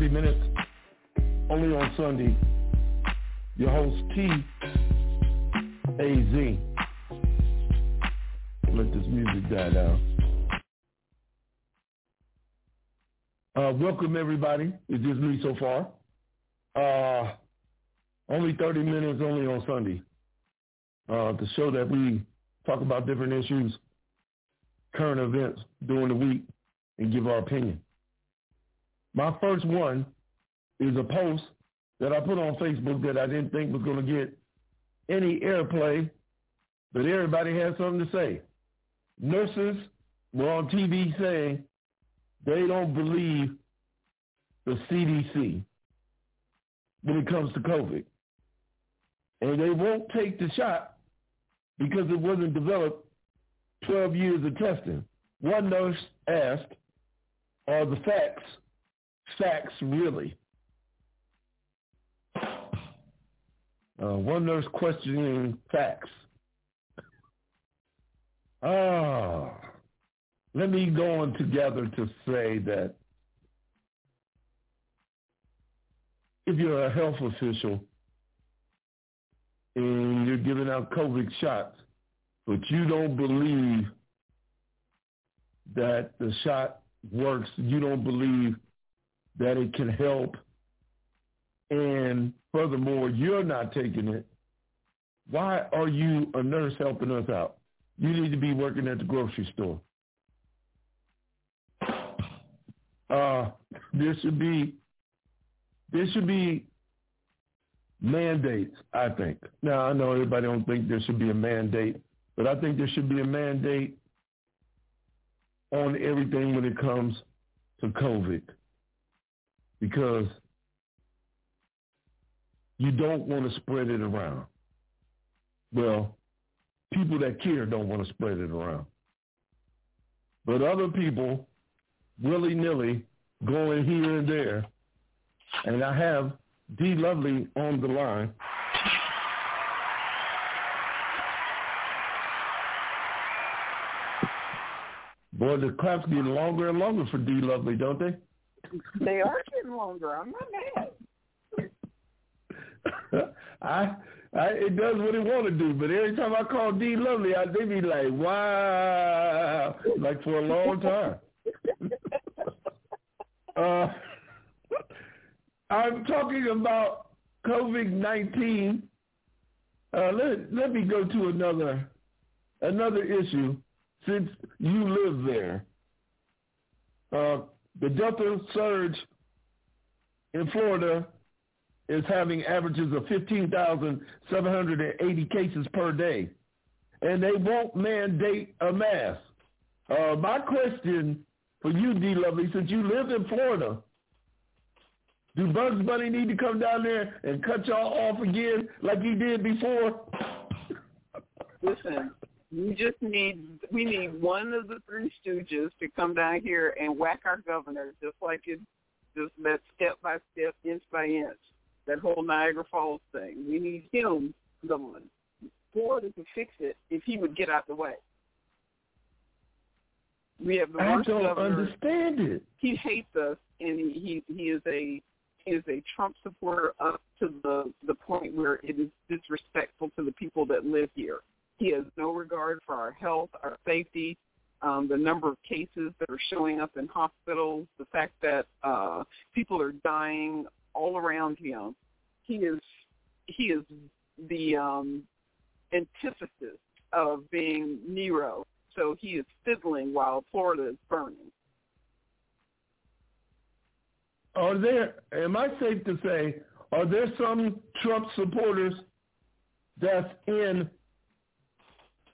30 minutes, only on Sunday. Your host T A Z. Let this music die down. Uh, welcome everybody. It's just me so far. Uh, only 30 minutes, only on Sunday. Uh, to show that we talk about different issues, current events during the week, and give our opinion. My first one is a post that I put on Facebook that I didn't think was going to get any airplay, but everybody had something to say. Nurses were on TV saying they don't believe the CDC when it comes to COVID. And they won't take the shot because it wasn't developed 12 years of testing. One nurse asked, are the facts facts really? Uh, one nurse questioning facts. Ah, let me go on together to say that if you're a health official and you're giving out COVID shots, but you don't believe that the shot works, you don't believe that it can help, and furthermore, you're not taking it, why are you a nurse helping us out? You need to be working at the grocery store. Uh, there should be there should be mandates, I think. Now I know everybody don't think there should be a mandate, but I think there should be a mandate on everything when it comes to COVID. Because you don't want to spread it around. Well, people that care don't want to spread it around. But other people, willy-nilly, going here and there, and I have D. Lovely on the line. Boy, the claps getting longer and longer for D. Lovely, don't they? They are getting longer. I'm not mad. I, I, it does what it want to do, but every time I call D Lovely, I, they be like, "Wow!" like for a long time. uh, I'm talking about COVID nineteen. Uh, let let me go to another another issue since you live there. Uh, the Delta surge in Florida is having averages of 15,780 cases per day, and they won't mandate a mask. Uh, my question for you, D. Lovely, since you live in Florida, do Bugs Bunny need to come down there and cut y'all off again like he did before? Listen, we just need we need one of the three stooges to come down here and whack our governor just like it just that step by step, inch by inch. That whole Niagara Falls thing. We need him going. Florida to fix it if he would get out the way. We have the worst I don't governor. understand it. He hates us, and he he, he is a he is a Trump supporter up to the the point where it is disrespectful to the people that live here. He has no regard for our health, our safety, um, the number of cases that are showing up in hospitals, the fact that uh, people are dying all around him. He is he is the um, antithesis of being Nero. So he is fiddling while Florida is burning. Are there? Am I safe to say? Are there some Trump supporters that's in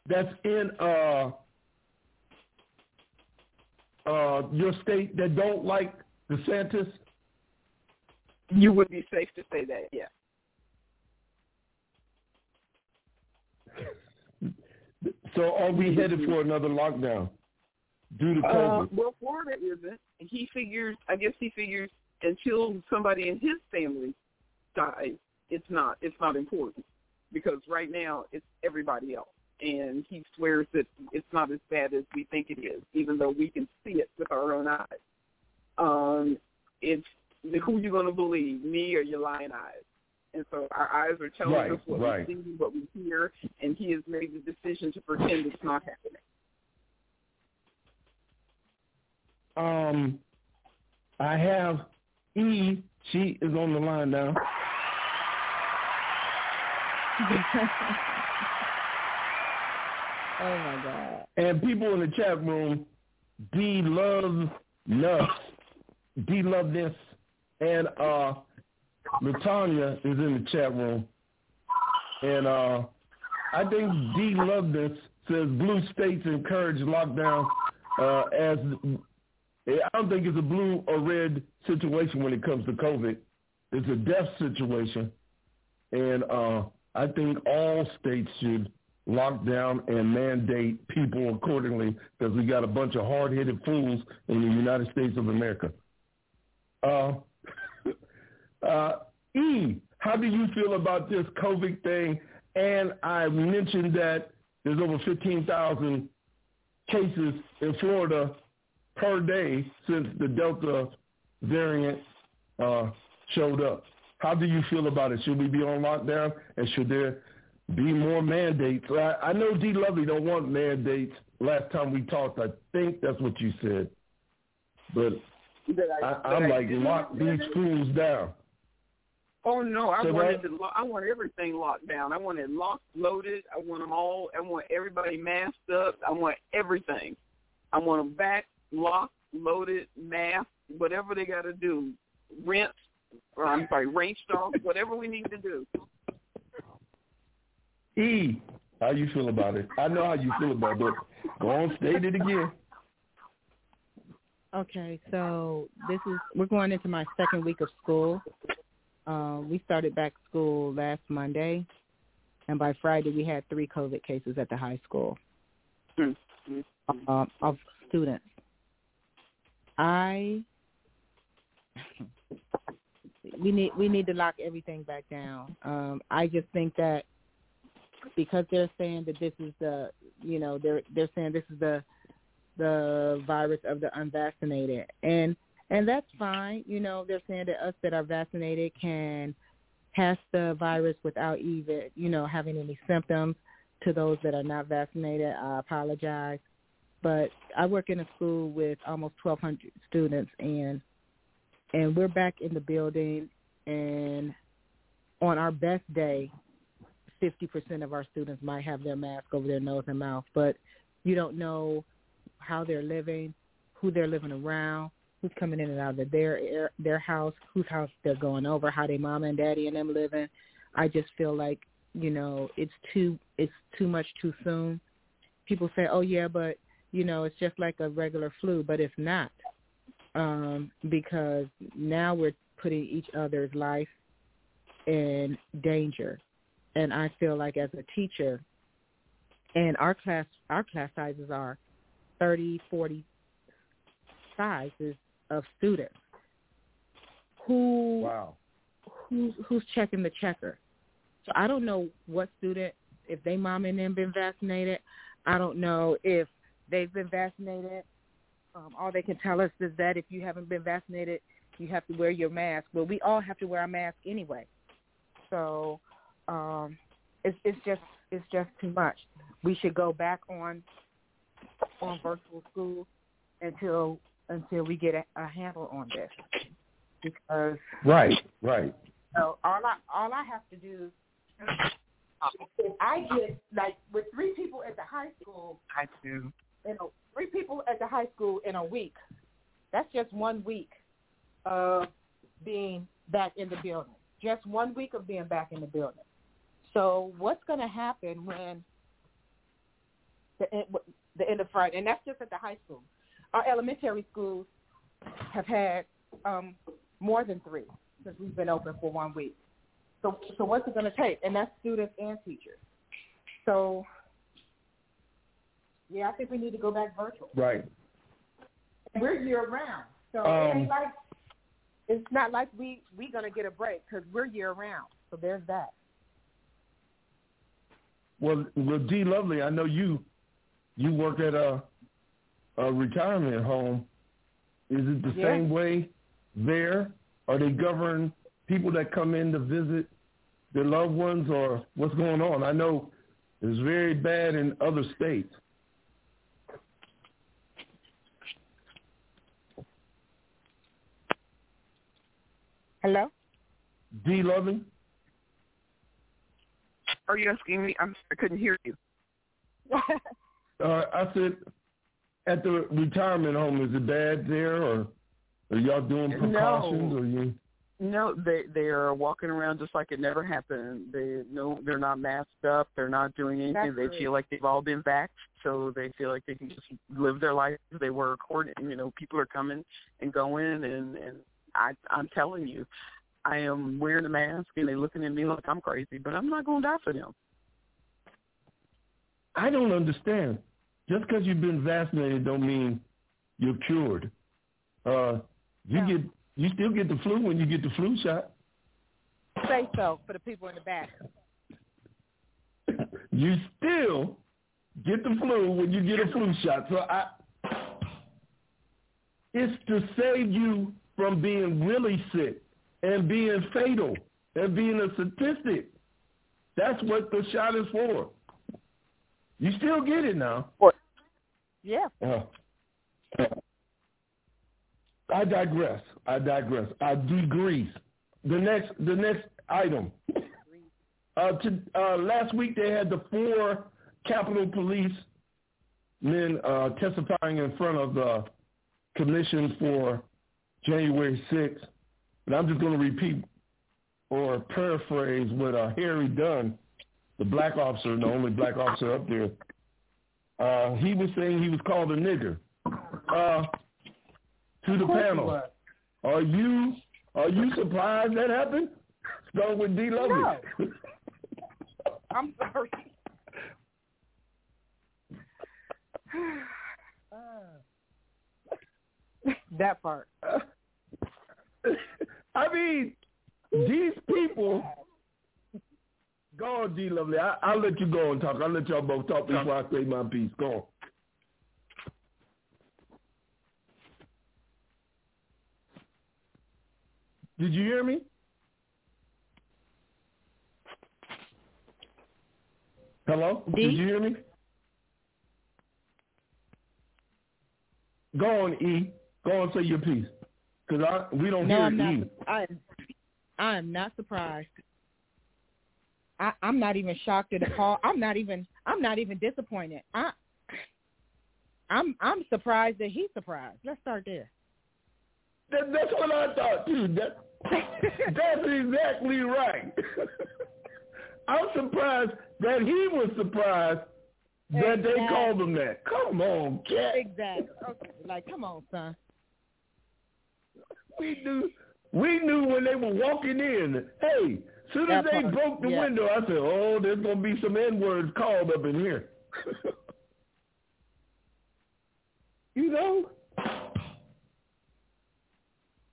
that's in uh uh, your state that don't like DeSantis? You would be safe to say that, yeah. So are we headed for another lockdown due to COVID? Uh, well, Florida isn't. He figures, I guess he figures until somebody in his family dies, it's not it's not important because right now it's everybody else, and he swears that it's not as bad as we think it is, even though we can see it with our own eyes. Um, it's who you going to believe, me or your lying eyes? And so our eyes are telling Right, us what right. we see, what we hear, and he has made the decision to pretend it's not happening. Um, I have E. She is on the line now. oh my God. And people in the chat room, D love nuts, D love this, and uh, Latanya is in the chat room, and uh, I think D love this says blue states encourage lockdown uh, as I don't think it's a blue or red situation when it comes to COVID. It's a death situation, and uh, I think all states should lock down and mandate people accordingly because we got a bunch of hard-headed fools in the United States of America. Uh, uh, e, how do you feel about this COVID thing? And I mentioned that there's over 15,000 cases in Florida per day since the Delta variant uh, showed up. How do you feel about it? Should we be on lockdown, and should there be more mandates? I, I know D. Lovely don't want mandates. Last time we talked, I think that's what you said. But I, I, I'm like, lock these fools down. Oh no, I So wanted that- to. Lo- I want everything locked down. I want it locked, loaded. I want them all. I want everybody masked up. I want everything. I want them back, locked, loaded, masked, whatever they got to do, rinsed, or I'm sorry, rinsed off, whatever we need to do. E, how you feel about it? I know how you feel about it. Go on, state it again. Okay, so this is we're going into my second week of school. Um, we started back school last Monday, and by Friday we had three COVID cases at the high school Mm-hmm. um, of students. I we need we need to lock everything back down. Um, I just think that because they're saying that this is the you know they're they're saying this is the the virus of the unvaccinated. And and that's fine. You know they're saying that us that are vaccinated can pass the virus without even you know having any symptoms. To those that are not vaccinated i apologize. But i work in a school with almost 1200 students and and we're back in the building and on our best day 50% of our students might have their mask over their nose and mouth but you don't know how they're living, who they're living around, who's coming in and out of their their house, whose house they're going over, how their mama and daddy and them living. I just feel like you know it's too it's too much too soon. People say, oh yeah, but you know it's just like a regular flu, but it's not um, because now we're putting each other's life in danger. And I feel like as a teacher, and our class our class sizes are 30, 40 sizes of students. Who Wow. who's who's checking the checker? So I don't know what student if they mom and them been vaccinated. I don't know if they've been vaccinated. Um, all they can tell us is that if you haven't been vaccinated, you have to wear your mask. Well, we all have to wear our mask anyway. So um, it's it's just it's just too much. We should go back on on virtual school until until we get a, a handle on this because Right, right. so all I all I have to do if I get like with three people at the high school I do. you know, three people at the high school in a week. That's just one week of being back in the building. Just one week of being back in the building. So what's going to happen when the end, the end of Friday, and that's just at the high school. our elementary schools have had um, more than three since we've been open for one week. So, so what's it going to take? And that's students and teachers. So, yeah, I think we need to go back virtual. Right. We're year round, so it Um, ain't like it's not like we we gonna get a break because we're year round. So there's that. Well, well, D. Lovely, I know you you work at a a retirement home. Is it the Yeah. same way there? Are they govern people that come in to visit their loved ones, or what's going on? I know it's very bad in other states. Hello. D. Lovely, Are you asking me? I'm I couldn't hear you. uh, I said at the retirement home, is it bad there, or are y'all doing No. precautions, or you? No, they they are walking around just like it never happened. They no, they're not masked up. They're not doing anything. That's they great. feel like they've all been vaxxed, so they feel like they can just live their life. They were according, you know, people are coming and going, and and I I'm telling you, I am wearing a mask, and they're looking at me like I'm crazy, but I'm not going to die for them. I don't understand. Just because you've been vaccinated don't mean you're cured. Uh, you No. get you still get the flu when you get the flu shot. Say so for the people in the back. You still get the flu when you get a flu shot. So I, it's to save you from being really sick and being fatal and being a statistic. That's what the shot is for. You still get it now. Yeah. Uh, I digress. I digress. I degrease. The next, the next item. Uh, to, uh, last week they had the four Capitol Police men uh, testifying in front of the commission for January 6th. And I'm just going to repeat or paraphrase what uh, Harry Dunn, the black officer, the only black officer up there, uh, he was saying he was called a nigger. Uh, to the panel, are you are you surprised that happened? Start with D. Lovely. No. I'm sorry. that part. I mean, these people. Go on, D. Lovely. I, I'll let you go and talk. I'll let y'all both talk before I say my piece. Go on. Did you hear me? Hello? D? Did you hear me? Go on, E. Go on, say your piece. Because I we don't No, hear I'm not. I, I am not surprised. I, I'm not even shocked at all. I'm not even. I'm not even disappointed. I, I'm. I'm surprised that he's surprised. Let's start there. That, that's what I thought too. That, that's exactly right. I'm surprised that he was surprised that they called him that. Come on, cat. exactly. Okay. Like, come on, son. We knew we knew when they were walking in. Hey, soon as That they part, broke the yeah. window, I said, "Oh, there's gonna be some N words called up in here." you know.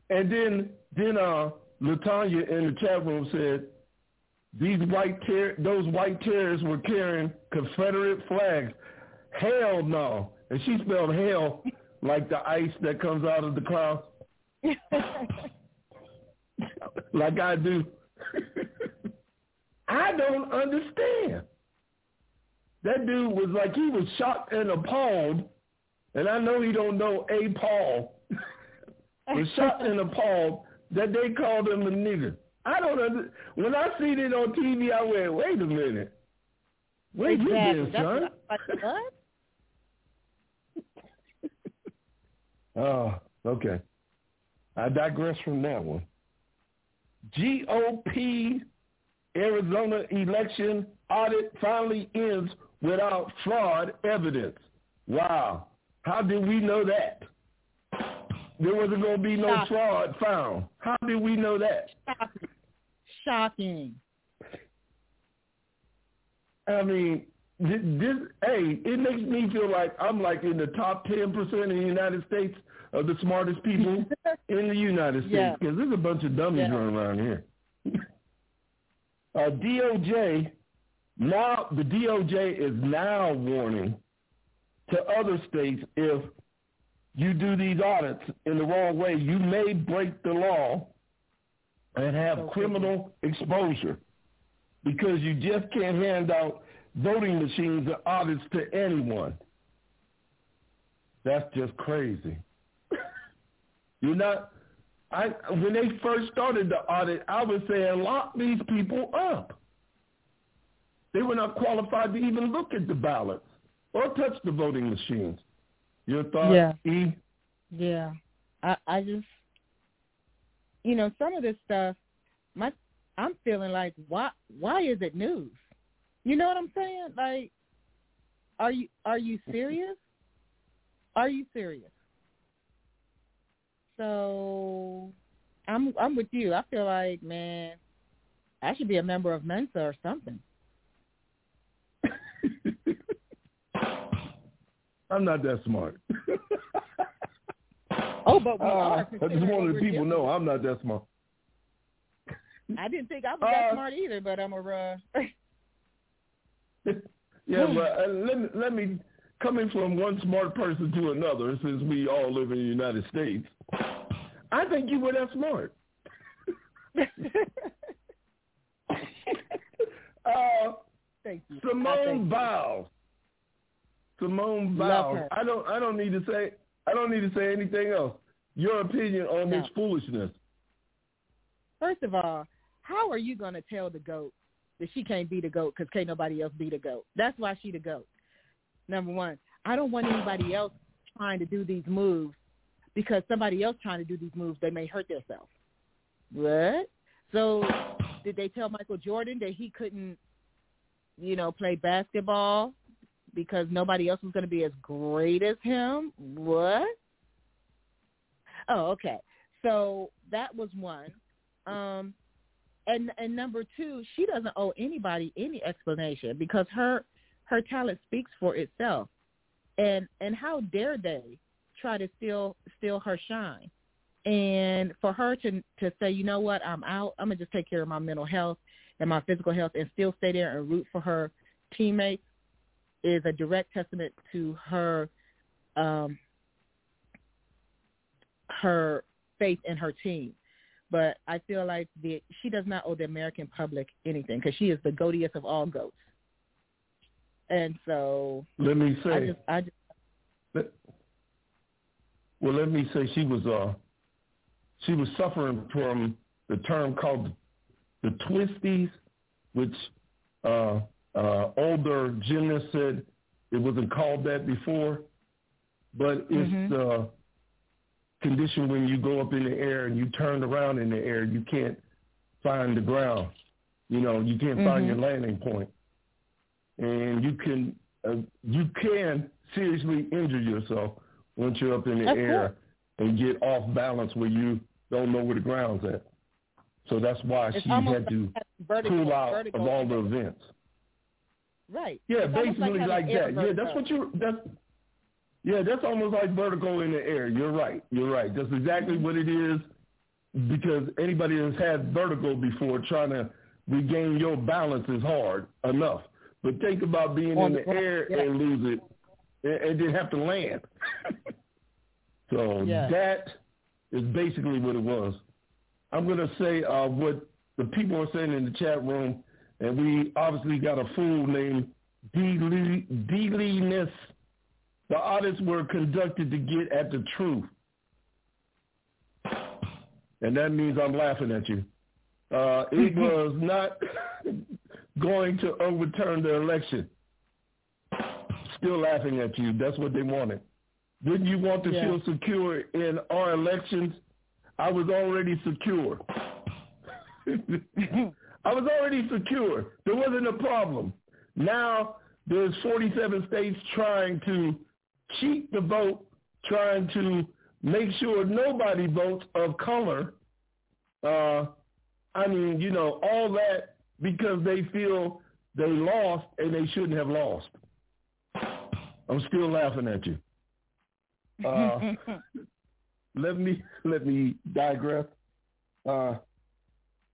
And then then uh Latanya in the chat room said these white ter- those white terrorists were carrying Confederate flags. Hell no. And she spelled hell like the ice that comes out of the clouds. like I do. I don't understand. That dude was like he was shocked and appalled, and I know he don't know a Paul. was shocked and appalled that they called him a nigger. I don't under, when I seen it on TV, I went, wait a minute. Where exactly. you been, That's son? what what? Oh, okay. I digress from that one. GOP Arizona election audit finally ends without fraud evidence. Wow. How did we know that? there wasn't going to be no Shocking. fraud found. How did we know that? Shocking. Shocking. I mean, this, this hey, it makes me feel like I'm like in the top ten percent in the United States of the smartest people in the United States Yeah. because there's a bunch of dummies Yeah. running around here. uh, DOJ now the DOJ is now warning to other states if you do these audits in the wrong way, you may break the law and have Okay. criminal exposure because you just can't hand out voting machines and audits to anyone. That's just crazy. You're not. I when they first started the audit, I was saying lock these people up. They were not qualified to even look at the ballots or touch the voting machines. Your thoughts, Yeah. E? Yeah. I I just you know, some of this stuff my I'm feeling like why why is it news? You know what I'm saying? Like are you are you serious? Are you serious? So I'm I'm with you. I feel like, man, I should be a member of Mensa or something. I'm not that smart. Oh, but we Uh, are. I just wanted we're people know I'm not that smart. I didn't think I was that Uh, smart either, but I'm a uh, yeah, but uh, let me let me coming from one smart person to another, since we all live in the United States, I think you were that smart. uh, Thank you. Simone. Biles. Simone Biles. I don't. I don't need to say. I don't need to say anything else. Your opinion on No. this foolishness? First of all, how are you going to tell the goat that she can't be the goat because can't nobody else be the goat? That's why she the goat. Number one, I don't want anybody else trying to do these moves because somebody else trying to do these moves, they may hurt themselves. What? So did they tell Michael Jordan that he couldn't, you know, play basketball because nobody else was going to be as great as him? What? Oh, okay. So that was one. Um, and and number two, she doesn't owe anybody any explanation because her her talent speaks for itself. And and how dare they try to steal steal her shine? And for her to to say, you know what, I'm out. I'm gonna just take care of my mental health and my physical health, and still stay there and root for her teammates is a direct testament to her um, her faith in her team. But I feel like the she does not owe the American public anything because she is the goatiest of all goats. And so Let me I say. just I just Let, well, let me say she was uh she was suffering from the term called the twisties, which uh, uh, older gymnasts said it wasn't called that before, but it's Mhm. the condition when you go up in the air and you turn around in the air, you can't find the ground. You know, you can't find Mhm. your landing point, and you can uh, you can seriously injure yourself once you're up in the Of air course. and get off balance where you don't know where the ground's at. So that's why it's she had to vertical, pull out vertical of all the events. right. Yeah, It's basically having like, that. Yeah, that's what you that's yeah, that's almost like vertical in the air. You're right. You're right. That's exactly what it is because anybody that's had vertigo before trying to regain your balance is hard enough. But think about being On in the the air yeah. and lose it and, and then have to land. so Yeah. that is basically what it was. I'm going to say uh, what the people are saying in the chat room, and we obviously got a fool named Deliness. The audits were conducted to get at the truth. And that means I'm laughing at you. Uh, it was not going to overturn the election. Still laughing at you. That's what they wanted. Didn't you want to Yeah. feel secure in our elections? I was already secure. I was already secure. There wasn't a problem. Now there's 47 states trying to cheat the vote, trying to make sure nobody votes of color. Uh, I mean, you know, all that because they feel they lost and they shouldn't have lost. I'm still laughing at you. Uh, let me let me digress. Uh,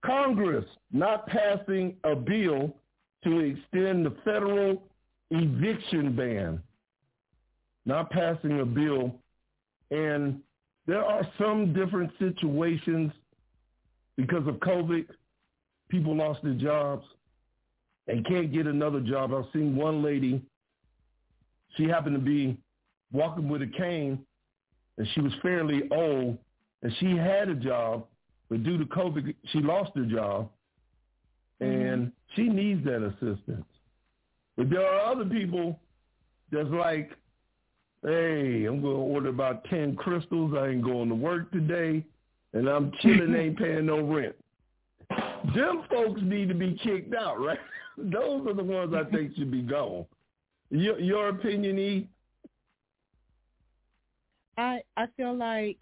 Congress not passing a bill to extend the federal eviction ban. Not passing a bill, and there are some different situations because of COVID. People lost their jobs. They can't get another job. I've seen one lady. She happened to be walking with a cane, and she was fairly old, and she had a job, but due to COVID, she lost her job, and mm-hmm. she needs that assistance. But there are other people that's like, hey, I'm going to order about 10 crystals. I ain't going to work today, and I'm chilling, ain't paying no rent. Them folks need to be kicked out, right? Those are the ones I think should be gone. Your, your opinion, E? I I feel like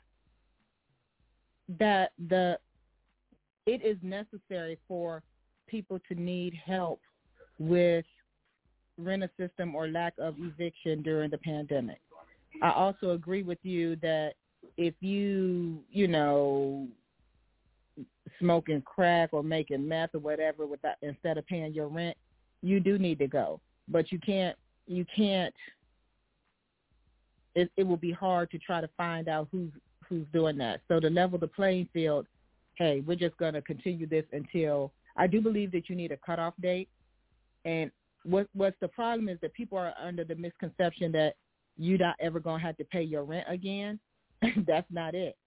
that the it is necessary for people to need help with rent a system or lack of eviction during the pandemic. I also agree with you that if you, you know, smoking crack or making meth or whatever without instead of paying your rent, you do need to go. But you can't you can't it, it will be hard to try to find out who's who's doing that. So to level the playing field, hey, we're just going to continue this until I do believe that you need a cutoff date. And what what's the problem is that people are under the misconception that you're not ever going to have to pay your rent again. That's not it.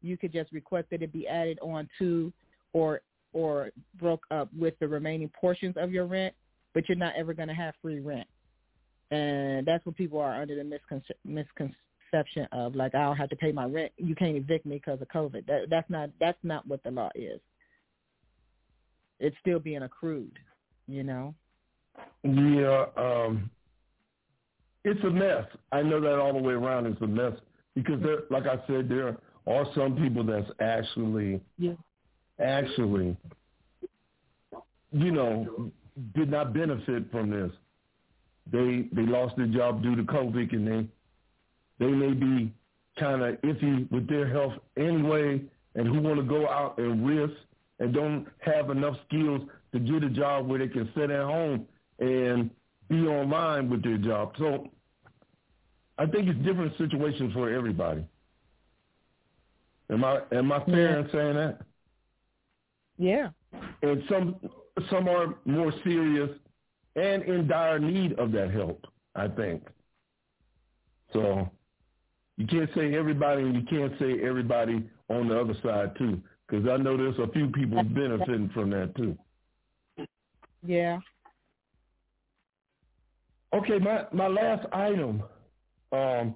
You could just request that it be added on to or or broke up with the remaining portions of your rent, but you're not ever going to have free rent and that's what people are under the misconce- misconception of like I don't have to pay my rent. You can't evict me because of COVID. That, that's not that's not what the law is. It's still being accrued, you know. Yeah, um, it's a mess. I know that all the way around. It's a mess because there, like I said, there are some people that's actually, yeah. actually, you know, did not benefit from this they they lost their job due to COVID, and they they may be kind of iffy with their health anyway, and who want to go out and risk and don't have enough skills to get a job where they can sit at home and be online with their job. So I think it's different situations for everybody. Am I am I fair yeah. in saying that? Yeah. And some some are more serious and in dire need of that help, I think. So you can't say everybody and you can't say everybody on the other side too, because I know there's a few people benefiting from that too. Yeah. Okay, my, my last item. Um,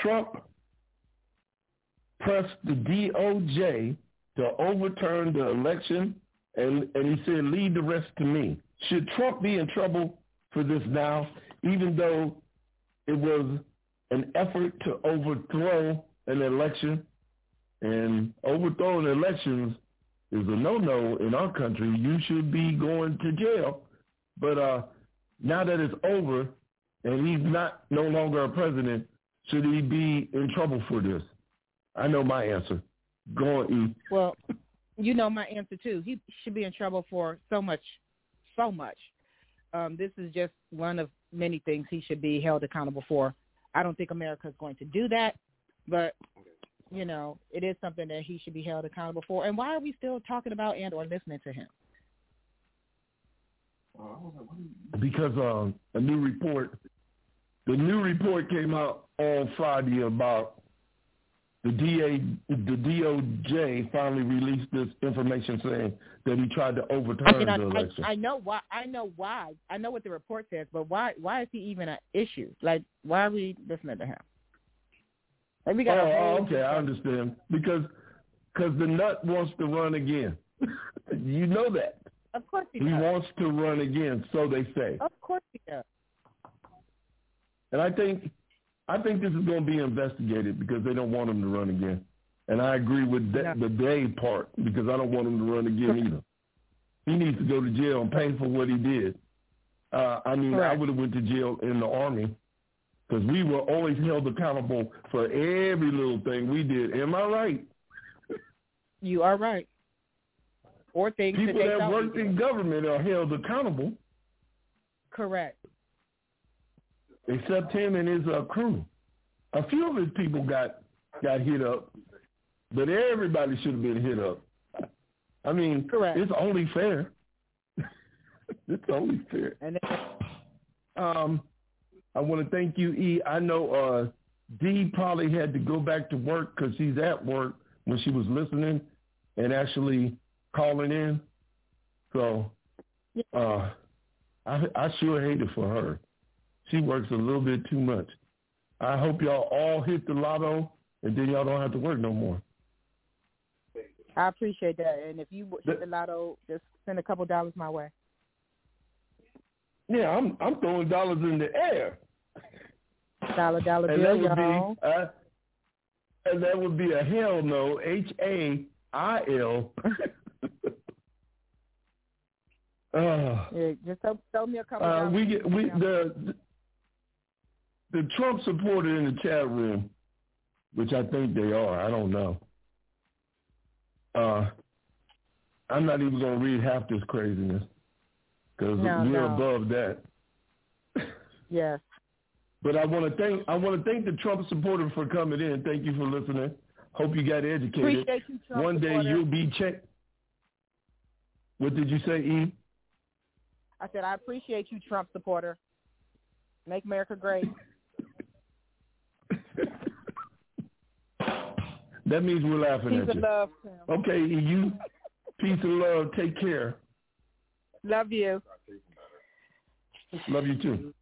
Trump pressed the DOJ to overturn the election, and, and he said, leave the rest to me. Should Trump be in trouble for this now, even though it was an effort to overthrow an election? And overthrowing elections is a no-no in our country. You should be going to jail. But uh, now that it's over and he's not no longer a president, should he be in trouble for this? I know my answer. Go on, E. Well, you know my answer too. He should be in trouble for so much so much. Um, this is just one of many things he should be held accountable for. I don't think America is going to do that, but you know, it is something that he should be held accountable for. And why are we still talking about and or listening to him? Because um, a new report, the new report came out on Friday about the DA, the DOJ finally released this information saying that he tried to overturn I mean, I, the election. I, I know why. I know why. I know what the report says, but why? Why is he even an issue? Like, why are we listening to him? Like we got oh, okay, I understand. Because because the nut wants to run again. you know that. Of course he, he does. wants to run again, so they say. Of course he does. And I think I think this is going to be investigated because they don't want him to run again. And I agree with the, the day part because I don't want him to run again either. He needs to go to jail and pay for what he did. Uh, I mean, I would have went to jail in the army because we were always held accountable for every little thing we did. Am I right? You are right. Or things people that, that worked in government are held accountable. Correct. Except him and his uh, crew. A few of his people got got hit up, but everybody should have been hit up. I mean, Correct. it's only fair. it's only fair. And then, um, I want to thank you, E. I know uh, D probably had to go back to work because she's at work when she was listening and actually calling in. So uh, I, I sure hate it for her. She works a little bit too much. I hope y'all all hit the lotto and then y'all don't have to work no more. I appreciate that. And if you hit the lotto, just send a couple dollars my way. Yeah, I'm I'm throwing dollars in the air. Dollar dollar and bill, that would y'all. Be, uh, and that would be a hell no. H A I L. Uh, yeah, just throw, throw me a couple. uh, we get we the the Trump supporter in the chat room, which I think they are. I don't know. Uh, I'm not even gonna read half this craziness because No, we're no. above that. Yes. But I want to thank I want to thank the Trump supporter for coming in. Thank you for listening. Hope you got educated. Appreciate you, Trump One day supporter. you'll be checked. What did you say, E? I said I appreciate you, Trump supporter. Make America great. That means we're laughing Peace at and you. love. Okay, you peace and love. Take care. Love you. Love you too.